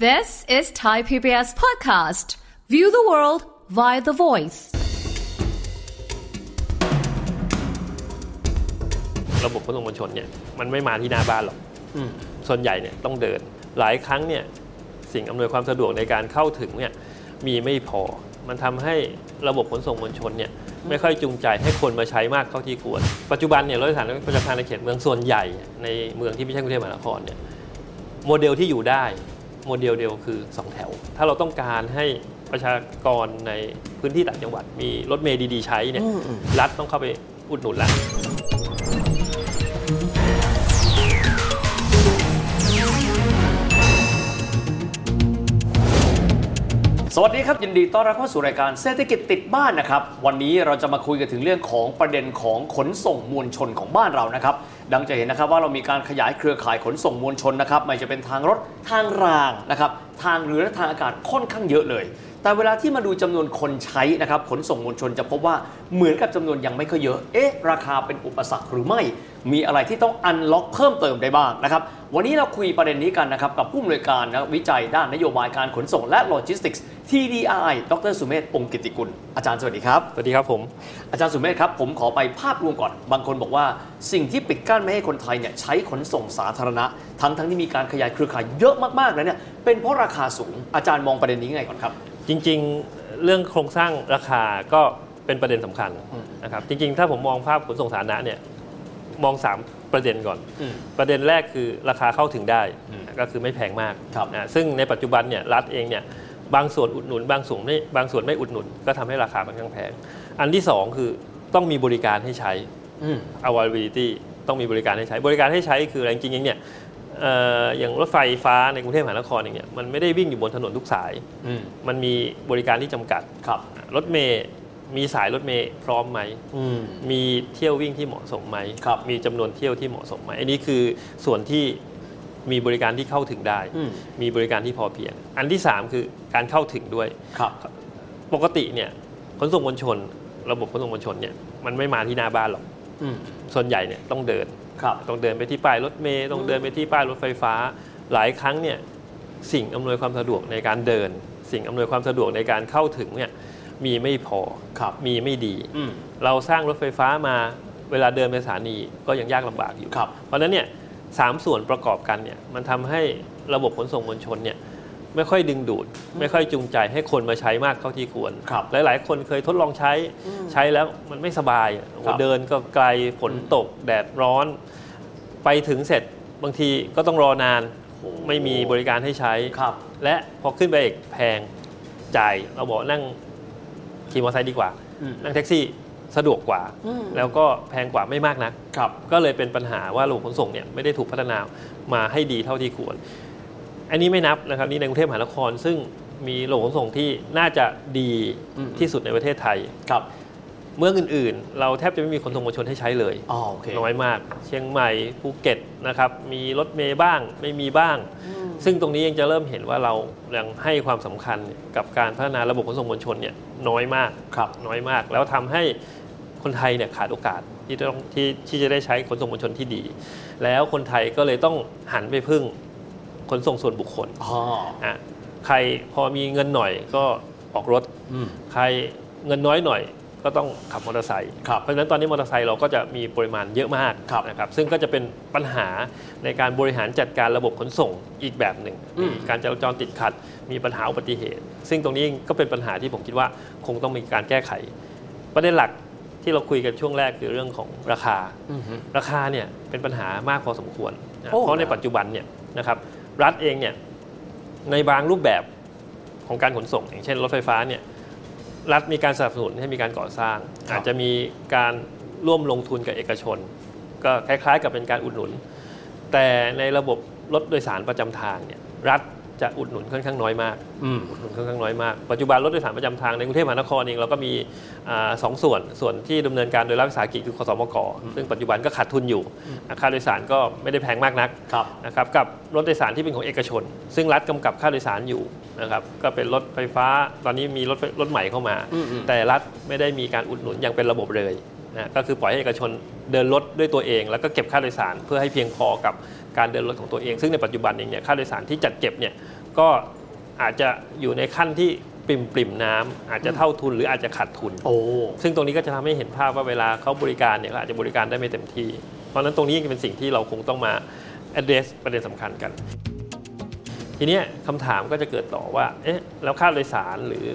This is Thai PBS podcast. View the world via the voice. ระบบขนส่งมวลชนเนี่ยมันไม่มาที่หน้าบ้านหรอกส่วนใหญ่เนี่ยต้องเดิน หลายครั้งเนี่ยสิ่งอำนวยความสะดวกในการเข้าถึงเนี่ยมีไม่พอ มันทำให้ระบบขนส่งมวลชนเนี่ยไม่ค่อยจูงใจให้คนมาใช้มากเท่าที่ควร ปัจจุบันเนี่ยรถโดยสารประจำทางในเขตเมืองส่วนใหญ่ ในเมืองที่ไม่ใช่กรุงเทพมหานครเนี่ยโมเดลที่อยู่ได้ โมเดลเดียวคือ สองแถว ถ้าเราต้องการให้ประชากรในพื้นที่ต่างจังหวัดมีรถเมล์ดีๆใช้เนี่ยรัฐต้องเข้าไปอุดหนุนละ สวัสดีครับ ยินดีต้อนรับเข้าสู่รายการเศรษฐกิจติดบ้านนะครับ วันนี้เราจะมาคุยกันถึงเรื่องของประเด็นของขนส่งมวลชนของบ้านเรานะครับ ดังจะเห็นนะครับว่าเรามีการขยายเครือข่ายขนส่งมวลชนนะครับไม่จะเป็นทางรถทางรางนะครับทางเรือและทางอากาศค่อนข้างเยอะเลย แต่เวลาที่มาดูจำนวนคนใช้นะครับขนส่งมวลชนจะพบว่าเหมือนกับจำนวนยังไม่ค่อยเยอะ เอ๊ะ ราคาเป็นอุปสรรคหรือไม่ มีอะไรที่ต้อง unlock เพิ่มเติมได้บ้างนะครับ วันนี้เราคุยประเด็นนี้กันนะครับกับผู้อำนวยการนะวิจัยด้านนโยบายการขนส่งและโลจิสติกส์ TDRI ดรสุเมธองกิตติกุล อาจารย์สวัสดีครับ สวัสดีครับผม อาจารย์สุเมธครับผมขอไปภาพรวมก่อน บางคนบอกว่า สิ่งที่ปิดกั้นไม่ให้คนไทยเนี่ยใช้ขนส่งสาธารณะ ทั้งทั้งที่มีการขยายเครือข่ายเยอะมากๆแล้วเนี่ยเป็นเพราะราคาสูงอาจารย์มองประเด็นนี้ไงก่อนครับ จริงๆเรื่องโครงสร้างราคาก็เป็นประเด็นสำคัญอืมนะครับจริงๆ ถ้าผมมองภาพขนส่งสาธารณะเนี่ยมอง 3 ประเด็นก่อนอืมประเด็นแรกคือราคาเข้าถึงได้อืมก็คือไม่แพงมากครับนะซึ่งในปัจจุบันเนี่ยรัฐเองเนี่ยบางส่วนอุดหนุน บางส่วนไม่บางส่วนไม่อุดหนุน ก็ทำให้ราคาค่อนข้างแพง อันที่ 2 คือต้องมีบริการให้ใช้อืม availability ต้องมีบริการให้ใช้ บริการให้ใช้คืออะไรจริงๆเนี่ยเอ่ออย่างรถไฟฟ้าในกรุงเทพมหานครเองเนี่ยมันไม่ได้วิ่งอยู่บนถนนทุกสายอืมมันมีบริการที่จำกัดครับรถเมย์มีสายรถเมย์พร้อมไหมอืมมีเที่ยววิ่งที่เหมาะสมไหมครับมีจำนวนเที่ยวที่เหมาะสมไหมอันนี้คือส่วนที่มีบริการที่เข้าถึงได้อืมมีบริการที่พอเพียง อันที่ 3 คือการเข้าถึงด้วยครับปกติเนี่ยขนส่งมวลชน ระบบขนส่งมวลชนเนี่ยมันไม่มาที่หน้าบ้านหรอกอืม ส่วนใหญ่เนี่ยต้องเดินครับต้องเดินไปที่ป้ายรถเมย์ต้องเดินไปที่ป้ายรถไฟฟ้า หลายครั้งเนี่ยสิ่งอำนวยความสะดวกในการเดิน สิ่งอำนวยความสะดวกในการเข้าถึงเนี่ยมีไม่พอครับมีไม่ดีอืมเราสร้างรถไฟฟ้ามาเวลาเดินไปสถานีก็ยังยากลำบากอยู่ครับเพราะฉะนั้นเนี่ยสามส่วนประกอบกันเนี่ยมันทำให้ระบบขนส่งมวลชนเนี่ย ไม่ค่อยดึงดูด ไม่ค่อยจูงใจให้คนมาใช้มากเท่าที่ควรครับหลาย ๆ คนเคยทดลองใช้ใช้แล้วมันไม่สบายอะโอ้โหครับเดินก็ไกลฝนตกแดดร้อน ไปถึงเสร็จบางทีก็ต้องรอนานไม่มีบริการให้ใช้ครับและพอขึ้นไปอีกแพงจ่ายเราบอกนั่งขี่มอเตอร์ไซค์ดีกว่าอืมนั่งแท็กซี่สะดวกกว่าอืมแล้วก็แพงกว่าไม่มากนักครับก็เลยเป็นปัญหาว่าระบบขนส่งเนี่ยไม่ได้ถูกพัฒนามาให้ดีเท่าที่ควร อันนี้ไม่นับนะครับนี่ในกรุงเทพมหานคร ซึ่งมีระบบขนส่งที่น่าจะดีอืมที่สุดในประเทศไทยครับเมืองอื่นๆ เราแทบจะไม่มีขนส่งมวลชนให้ใช้เลยอ๋อโอเคน้อยมาก เชียงใหม่ภูเก็ตนะครับมีรถเมย์บ้างไม่มีบ้าง ซึ่งตรงนี้ยังจะเริ่มเห็นว่าเรายังให้ความสำคัญกับการพัฒนาระบบขนส่งมวลชนเนี่ยน้อยมากครับน้อยมาก แล้วทำให้คนไทยเนี่ยขาดโอกาสที่จะต้องที่ที่จะได้ใช้ขนส่งมวลชนที่ดี แล้วคนไทยก็เลยต้องหันไปพึ่ง ขนส่งส่วนบุคคลอ๋ออะใครพอมีเงินหน่อยก็ออกรถอืมใครเงินน้อยหน่อยก็ต้องขับมอเตอร์ไซค์ครับเพราะฉะนั้นตอนนี้มอเตอร์ไซค์เราก็จะมีปริมาณเยอะมากครับนะครับ ซึ่งก็จะเป็นปัญหาในการบริหารจัดการระบบขนส่งอีกแบบหนึ่งอืมมีการจราจรติดขัด มีปัญหาอุบัติเหตุ ซึ่งตรงนี้ก็เป็นปัญหาที่ผมคิดว่าคงต้องมีการแก้ไข ประเด็นหลักที่เราคุยกันช่วงแรกคือเรื่องของราคาอืมฮึราคาเนี่ยเป็นปัญหามากพอสมควรนะโอ้เพราะในปัจจุบันเนี่ยนะครับ รัฐเองเนี่ยในบางรูปแบบของการขนส่ง อย่างเช่นรถไฟฟ้าเนี่ยรัฐมีการสนับสนุนให้มีการก่อสร้าง อาจจะมีการร่วมลงทุนกับเอกชน ก็คล้ายๆ กับเป็นการอุดหนุน แต่ในระบบรถโดยสารประจำทางเนี่ยรัฐ จะอุดหนุนค่อนข้างน้อยมากอืมอุดหนุนค่อนข้างน้อยมาก ปัจจุบันรถโดยสารประจำทางในกรุงเทพมหานครเองเราก็มีอาสองส่วน ส่วนที่ดำเนินการโดยรัฐวิสาหกิจคือขสมก ซึ่งปัจจุบันก็ขาดทุนอยู่ ค่าโดยสารก็ไม่ได้แพงมากนักครับนะครับ กับรถโดยสารที่เป็นของเอกชน ซึ่งรัฐกำกับค่าโดยสารอยู่นะครับ ก็เป็นรถไฟฟ้า ตอนนี้มีรถไฟรถใหม่เข้ามาอืมอืมแต่รัฐไม่ได้มีการอุดหนุนอย่างเป็นระบบเลย นะก็คือปล่อยให้เอกชนเดินรถด้วยตัวเอง แล้วก็เก็บค่าโดยสารเพื่อให้เพียงพอกับการเดินรถของตัวเอง ซึ่งในปัจจุบันเองเนี่ยค่าโดยสารที่จัดเก็บเนี่ยก็อาจจะอยู่ในขั้นที่ปริมปริมๆน้ำอาจจะเท่าทุนหรืออาจจะขาดทุนโอ้ซึ่งตรงนี้ก็จะทำให้เห็นภาพว่าเวลาเขาบริการเนี่ยก็อาจจะบริการได้ไม่เต็มที่ เพราะฉะนั้นตรงนี้ยังเป็นสิ่งที่เราคงต้องมา address ประเด็นสำคัญกัน ทีเนี้ยคำถามก็จะเกิดต่อว่าเอ๊ะแล้วค่าโดยสารหรือ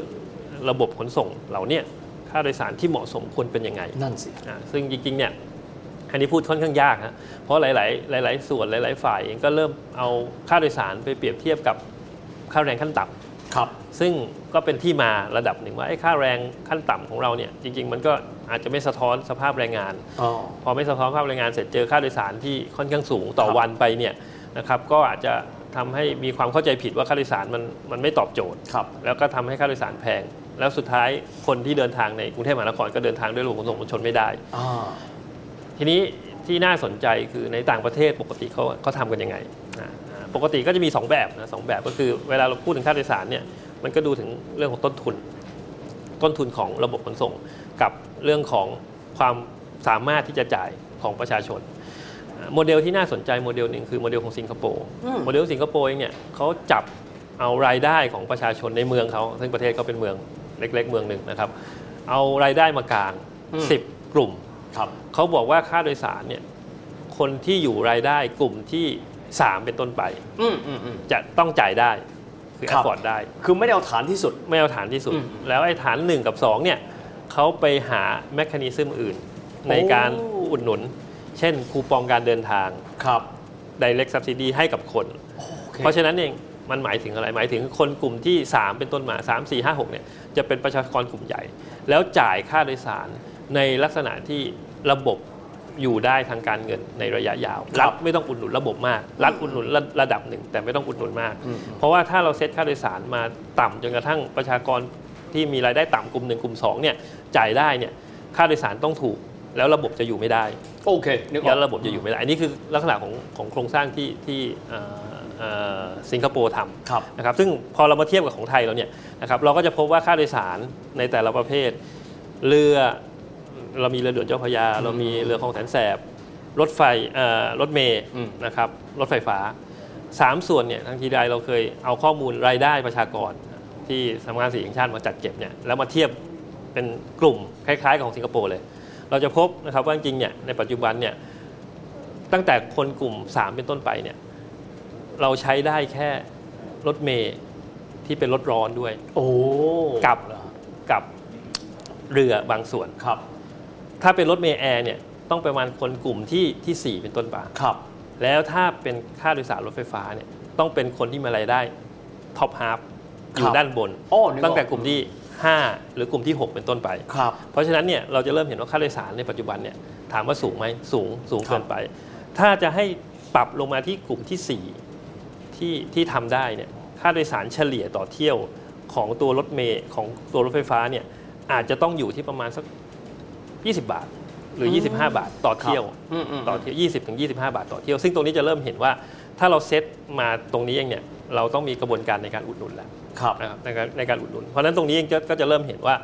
ระบบขนส่งเหล่าเนี้ย ค่าโดยสารที่เหมาะสมควรเป็นยังไง นั่นสิอ่าซึ่งจริงๆเนี่ยอันนี้พูดค่อนข้างยากฮะเพราะหลาย ๆ หลาย ๆ ส่วนหลาย ๆ ฝ่ายเองก็เริ่มเอาค่าโดยสารไปเปรียบเทียบกับค่าแรงขั้นต่ำครับ ซึ่งก็เป็นที่มาระดับหนึ่งว่าไอ้ค่าแรงขั้นต่ำของเราเนี่ยจริง ๆ มันก็อาจจะไม่สะท้อนสภาพแรงงานอ๋อพอไม่สะท้อนสภาพแรงงานเสร็จเจอค่าโดยสารที่ค่อนข้างสูงต่อครับวันไปเนี่ยนะครับก็อาจจะทำให้มีความเข้าใจผิดว่าค่าโดยสารมันมันไม่ตอบโจทย์ครับแล้วก็ทำให้ค่าโดยสารแพง แล้วสุดท้ายคนที่เดินทางในกรุงเทพมหานครก็เดินทางด้วยระบบขนส่งมวลชนไม่ได้อ่าทีนี้ที่น่าสนใจคือในต่างประเทศปกติเขาเขาทำกันยังไงนะอ่าปกติก็จะมี 2 แบบนะสองแบบก็คือเวลาเราพูดถึงค่าโดยสารเนี่ยมันก็ดูถึงเรื่องของต้นทุน ต้นทุนของระบบขนส่งกับเรื่องของความสามารถที่จะจ่ายของประชาชนอ่าโมเดลที่น่าสนใจโมเดลหนึ่งคือโมเดลของสิงคโปร์อืมโมเดลสิงคโปร์เองเนี่ยเขาจับเอารายได้ของประชาชนในเมืองเขาซึ่งประเทศเขาเป็นเมือง เล็ก ๆ เมืองหนึ่งนะครับ เอารายได้มากลางอืม10กลุ่ม ครับ เขาบอกว่าค่าโดยสารเนี่ยคนที่อยู่รายได้กลุ่มที่ 3 เป็นต้นไป อืมอืมอืม จะต้องจ่ายได้ คือครับ afford ได้ คือไม่ได้เอาฐานที่สุด ไม่เอาฐานที่สุด อืมแล้วไอ้ฐาน 1 กับ 2 เนี่ยเขาไปหาแมคานิซึมอื่น ในการโอ้ อุดหนุน เช่นคูปองการเดินทาง ครับ direct subsidy ให้กับคน โอเคเพราะฉะนั้นเอง มันหมายถึงอะไร หมายถึงคนกลุ่มที่ 3 เป็นต้นมา 3 4 5 6เนี่ยจะเป็นประชากรกลุ่มใหญ่ แล้วจ่ายค่าโดยสารในลักษณะที่ระบบอยู่ได้ทางการเงินในระยะยาวครัรับฐไม่ต้องอุดหนุนระบบมากรัฐอุดหนุนระระดับหนึ่ง แต่ไม่ต้องอุดหนุนมากอืมเพราะว่าถ้าเราเซตค่าโดยสารมาต่ำจนกระทั่งประชากรที่มีรายได้ต่ำกลุ่มหนึ่งกลุ่มสองเนี่ยจ่ายได้เนี่ยค่าโดยสารต้องถูก แล้วระบบจะอยู่ไม่ได้โอเคนึกออแล้กวระบบจะอยู่ไม่ได้ อันนี้คือลักษณะของของโครงสร้างที่ที่เอ่อเอ่อ สิงคโปร์ทำครับนะครับซึ่งพอเรามาเทียบกับของไทยเราเนี่ยนะครับเราก็จะพบว่าค่าโดยสารในแต่ละประเภท เรือเรามีเรือด่วนเจ้าพระยา เรามีเรือคลองแสนแสบ รถไฟเอ่อรถเมย์อืมนะครับรถไฟฟ้าสามส่วนเนี่ยทางทีไดเราเคยเอาข้อมูลรายได้ประชากรที่สำนักงานสีแห่งชาติมาจัดเก็บเนี่ยแล้วมาเทียบเป็นกลุ่มคล้ายๆกับของสิงคโปร์เลย เราจะพบนะครับว่าจริงๆเนี่ยในปัจจุบันเนี่ยตั้งแต่คนกลุ่ม 3 เป็นต้นไปเนี่ย เราใช้ได้แค่รถเมย์ที่เป็นรถร้อนด้วย โอ้กับกับเรือบางส่วน ครับ ถ้าเป็นรถเมล์แอร์เนี่ยต้องประมาณคนกลุ่มที่ที่ 4 เป็นต้นไปครับ แล้วถ้าเป็นค่าโดยสารรถไฟฟ้าเนี่ยต้องเป็นคนที่มีรายได้ top half อยู่ด้านบนโอ้นึกออกตั้งแต่กลุ่มที่ 5 หรือกลุ่มที่ 6 เป็นต้นไปครับเพราะฉะนั้นเนี่ยเราจะเริ่มเห็นว่าค่าโดยสารในปัจจุบันเนี่ยถามว่าสูงไหมสูงสูงครับเกินไป ถ้าจะให้ปรับลงมาที่กลุ่มที่ 4 ที่ที่ทำได้เนี่ยค่าโดยสารเฉลี่ยต่อเที่ยวของตัวรถเมล์ของตัวรถไฟฟ้าเนี่ยอาจจะต้องอยู่ที่ประมาณสัก 20 บาท หรือ 25 บาทต่อเที่ยวอืมอืมต่อเที่ยว 20ถึง25 บาทต่อเที่ยว ซึ่งตรงนี้จะเริ่มเห็นว่าถ้าเราเซตมาตรงนี้เองเนี่ยเราต้องมีกระบวนการในการอุดหนุนแล้วครับนะครับในการในการอุดหนุน เพราะฉะนั้นตรงนี้เองก็ก็จะเริ่มเห็นว่า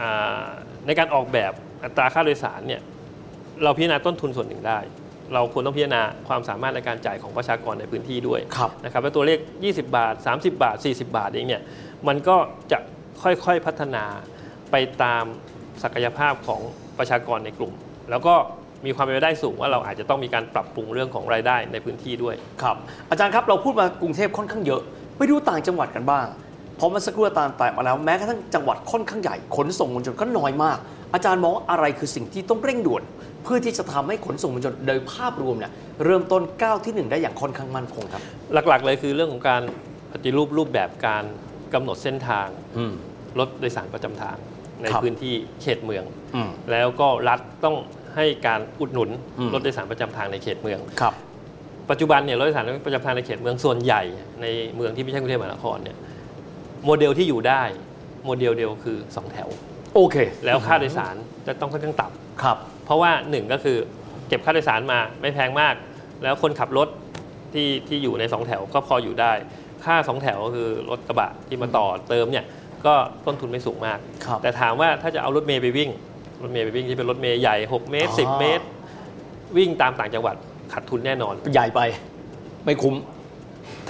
อ่าในการออกแบบอัตราค่าโดยสารเนี่ยเราพิจารณาต้นทุนส่วนหนึ่งได้ เราควรต้องพิจารณาความสามารถในการจ่ายของประชากรในพื้นที่ด้วยครับนะครับแล้วตัวเลข 20 บาท 30 บาท 40 บาทเองเนี่ยมันก็จะค่อยๆพัฒนาไปตามศักยภาพของประชากรในกลุ่ม แล้วก็มีความเป็นไปได้สูงว่าเราอาจจะต้องมีการปรับปรุงเรื่องของรายได้ในพื้นที่ด้วยครับอาจารย์ครับเราพูดมากรุงเทพค่อนข้างเยอะ ไปดูต่างจังหวัดกันบ้างเพราะเมื่อสักครู่อาจารย์แตะมาแล้วแม้กระทั่งจังหวัดค่อนข้างใหญ่ขนส่งมวลชนก็น้อยมาก อาจารย์มองว่าอะไรคือสิ่งที่ต้องเร่งด่วน เพื่อที่จะทำให้ขนส่งมวลชนโดยภาพรวมเนี่ยเริ่มต้นก้าวที่หนึ่งได้อย่างค่อนข้างมั่นคงครับ หลักๆ เลยคือเรื่องของการปฏิรูปรูปแบบการกำหนดเส้นทางอืมรถโดยสารประจำทาง ในครับพื้นที่เขตเมืองอืมแล้วก็รัฐต้องให้การอุดหนุนอืมรถโดยสารประจำทางในเขตเมืองครับปัจจุบันเนี่ยรถโดยสารประจำทางในเขตเมืองส่วนใหญ่ในเมืองที่ไม่ใช่กรุงเทพมหานครเนี่ยโมเดลที่อยู่ได้โมเดลเดียวคือ 2 แถว โอเค แล้วค่าโดยสารจะต้องค่อนข้างต่ำครับเพราะว่าหนึ่งก็คือเก็บค่าโดยสารมาไม่แพงมาก แล้วคนขับรถที่ที่อยู่ใน2แถวก็พออยู่ได้ ค่า2แถวก็คือรถกระบะที่มาต่อเติมเนี่ยก็ต้นทุนไม่สูงมาก ครับแต่ถามว่าถ้าจะเอารถเมย์ไปวิ่ง รถเมย์ไปวิ่งที่เป็นรถเมย์ใหญ่ 6 เมตร อ๋อ 10 เมตร วิ่งตามต่างจังหวัดขาดทุนแน่นอน ใหญ่ไป ไม่คุ้ม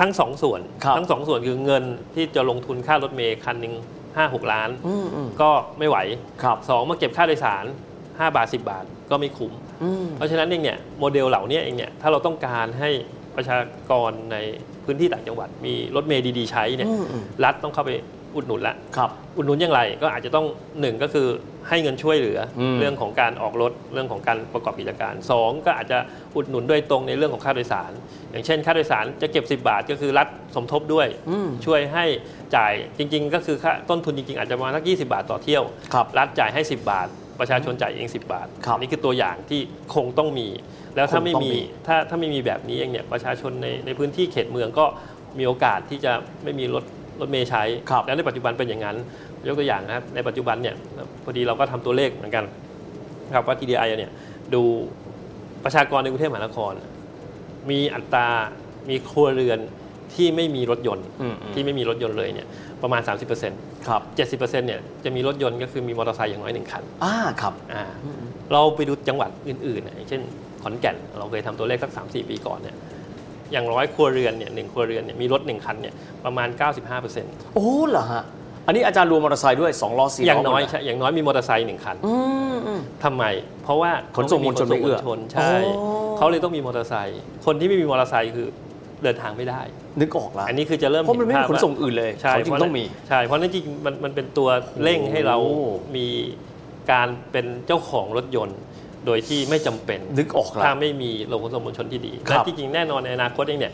ทั้งสองส่วน ครับทั้งสองส่วนคือเงินที่จะลงทุนค่ารถเมย์คันหนึ่ง ห้าหกล้าน อืมอืมก็ไม่ไหวครับ สองมาเก็บค่าโดยสาร 5 บาท 10 บาทก็ไม่คุ้ม อืม เพราะฉะนั้นเองเนี่ยโมเดลเหล่านี้เองเนี่ยถ้าเราต้องการให้ประชากรในพื้นที่ต่างจังหวัด มีรถเมย์ดีๆใช้เนี่ยอืมอืม รัฐต้องเข้าไป อุดหนุนละครับอุดหนุนอย่างไรก็อาจจะต้องหนึ่งก็คือให้เงินช่วยเหลืออมเรื่องของการออกรถเรื่องของการประกอบกิจการสองก็อาจจะอุดหนุนโดยตรงในเรื่องของค่าโดยสาร อย่างเช่น ค่าโดยสารจะเก็บ 10 บาทก็คือรัฐสมทบด้วยอืมช่วยให้จ่ายจริง ๆ ก็คือค่าต้นทุนจริง ๆ อาจจะประมาณสัก20 บาทต่อเที่ยวครับรัฐจ่ายให้ 10 บาท ประชาชนจ่ายเอง 10 บาทครับนี่คือตัวอย่างที่คงต้องมี แล้วถ้าไม่คงต้องมีมีถ้าถ้าไม่มีแบบนี้เองเนี่ยประชาชนในในพื้นที่เขตเมืองก็มีโอกาสที่จะไม่มีรถ รถเมย์ใช้ครับแล้วในปัจจุบันเป็นอย่างนั้น ยกตัวอย่างนะครับ ในปัจจุบันเนี่ยพอดีเราก็ทำตัวเลขเหมือนกันครับว่า TDI เนี่ยดูประชากรในกรุงเทพมหานคร มีอัตรามีครัวเรือนที่ไม่มีรถยนต์อืมอืมที่ไม่มีรถยนต์เลยเนี่ยประมาณ 30%ครับ70%เนี่ยจะมีรถยนต์ก็คือมีมอเตอร์ไซค์อย่างน้อยหนึ่งคันอ่าครับอ่าเราไปดูจังหวัดอื่นๆน่ะอย่างเช่นขอนแก่นเราเคยทำตัวเลขสักสามสี่ปีก่อนเนี่ย อย่างร้อยครัวเรือนเนี่ยหนึ่งครัวเรือนเนี่ยมีรถหนึ่งคันเนี่ยประมาณ 95%โอ้เหรอฮะ อันนี้อาจารย์รวมมอเตอร์ไซค์ด้วย2ล้อ4ล้ออย่างน้อยหมดเลใช่อย่างน้อยมีมอเตอร์ไซค์หนึ่งคันอืมอืม ทำไม เพราะว่าขนส่งมวลชนไม่เอื้อขนส่งมวลชนใช่อ๋อเขาเลยต้องมีมอเตอร์ไซค์คนที่ไม่มีมอเตอร์ไซค์คือเดินทางไม่ได้ นึกออกแล้วอันนี้คือจะเริ่มเพราะมันไม่ห็มีภาพขนว่าส่งอื่นเลยใช่เขาจึงต้องมี ใช่เพราะฉะนั้นจริงๆมันมันเป็นตัวเร่งให้เราโอ้มีการเป็นเจ้าของรถยนต์ โดยที่ไม่จำเป็นนึกออกแล้วถ้าไม่มีโรงขนส่งมวลชนที่ดีครัและบจริงๆแน่นอนในอนาคตเองเนี่ย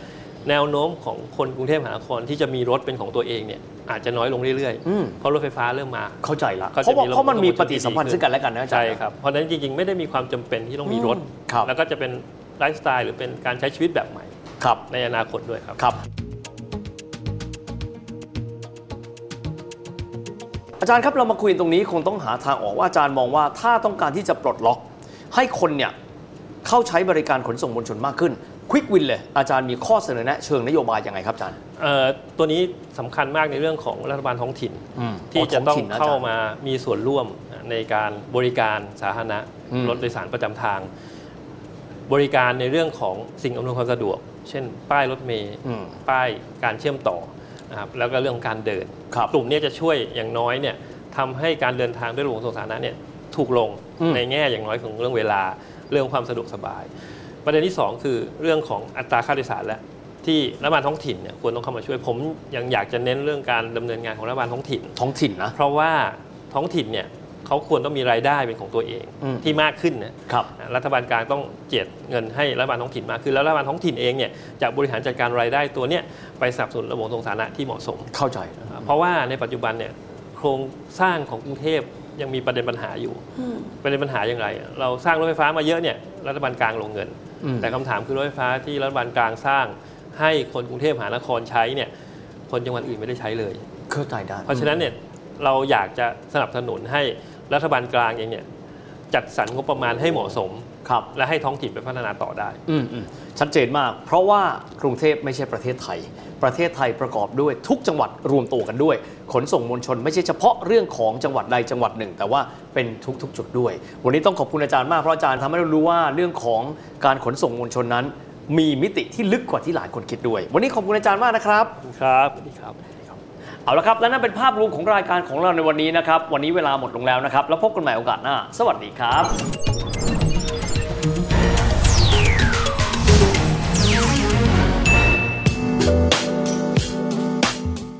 แนวโน้มของคนกรุงเทพมหานครที่จะมีรถเป็นของตัวเองเนี่ยอาจจะน้อยลงเรื่อยอืมๆเพราะรถไฟฟ้าเริ่มมาเข้าใจละก็เพราะว่าจะมีระบบเพราะมันมีปฏิสัมพันที่ธ์ดีขึ้นซึ่งกันและกันนะอาจารย์ใช่ครับเพราะฉะนั้นจริงๆไม่ได้มีความจำเป็นที่ต้องมีรถอืมครับแล้วก็จะเป็นไลฟ์สไตล์หรือเป็นการใช้ชีวิตแบบใหม่ครับในอนาคตด้วยครับครับ อาจารย์ครับเรามาคุยตรงนี้คงต้องหาทางออกว่าอาจารย์มองว่าถ้าต้องการที่จะปลดล็อก ให้คนเนี่ยเข้าใช้บริการขนส่งมวลชนมากขึ้นควิกวินเลยอาจารย์มีข้อเสนอแนะเชิงนโยบายยังไงครับอาจารย์เอ่อตัวนี้สำคัญมากในเรื่องของรัฐบาลท้องถิ่นอืมที่จะต้องท้องถิ่นนะอาจารย์เข้ามามีส่วนร่วมในการบริการสาธารณะอืมรถโดยสารประจำทาง บริการในเรื่องของสิ่งอำนวยความสะดวก เช่น ป้ายรถเมล์อืมป้ายการเชื่อมต่อนะครับแล้วก็เรื่องของการเดินครับกลุ่มเนี้จะช่วยอย่างน้อยเนี่ยทำให้การเดินทางด้วยระบบขนส่งสาธารณะเนี่ย ถูกลงอืมในแง่อย่างน้อยของเรื่องเวลาเรื่องความสะดวกสบาย ประเด็นที่ 2 คือเรื่องของอัตราค่าโดยสารและที่รัฐบาลท้องถิ่นเนี่ยควรต้องเข้ามาช่วยผมยังอยากจะเน้นเรื่องการดำเนินงานของรัฐบาลท้องถิ่นท้องถิ่นนะเพราะว่าท้องถิ่นเนี่ยเขาควรต้องมีรายได้เป็นของตัวเองอืมที่มากขึ้นนะครับรัฐบาลกลางต้องเจียดเงินให้รัฐบาลท้องถิ่นมากขึ้นแล้วรัฐบาลท้องถิ่นเองเนี่ยจะบริหารจัดการรายได้ตัวเนี้ยไปสนับสนุนระบบขนส่งสาธารณะที่เหมาะสมเข้าใจ เพราะว่าในปัจจุบันเนี่ยโครงสร้างของกรุงเทพ ยังมีประเด็นปัญหาอยู่ประเด็นปัญหาอย่างไร เราสร้างรถไฟฟ้ามาเยอะเนี่ยรัฐบาลกลางลงเงินอืมแต่คำถามคือรถไฟฟ้าที่รัฐบาลกลางสร้าง ให้คนกรุงเทพมหานครใช้เนี่ยคนจังหวัดอื่นไม่ได้ใช้เลยเข้าใจได้เพราะฉะนั้นเนี่ยเราอยากจะสนับสนุนให้รัฐบาลกลางเองเนี่ยจัดสรรงบประมาณให้เหมาะสม ครับและให้ท้องถิ่นไปพัฒนาต่อได้ อืมอืมชัดเจนมาก เพราะว่ากรุงเทพไม่ใช่ประเทศไทย ประเทศไทยประกอบด้วยทุกจังหวัดรวมตัวกันด้วย ขนส่งมวลชนไม่ใช่เฉพาะเรื่องของจังหวัดใดจังหวัดหนึ่ง แต่ว่าเป็นทุกๆ จุดด้วย วันนี้ต้องขอบคุณอาจารย์มากเพราะอาจารย์ทำให้เรารู้ว่าเรื่องของการขนส่งมวลชนนั้น มีมิติที่ลึกกว่าที่หลายคนคิดด้วย วันนี้ขอบคุณอาจารย์มากนะครับ ครับสวัสดีครับ เอาละครับ และนั่นเป็นภาพรวมของรายการของเราในวันนี้นะครับ วันนี้เวลาหมดลงแล้วนะครับ แล้วพบกันใหม่โอกาสหน้า สวัสดีครับ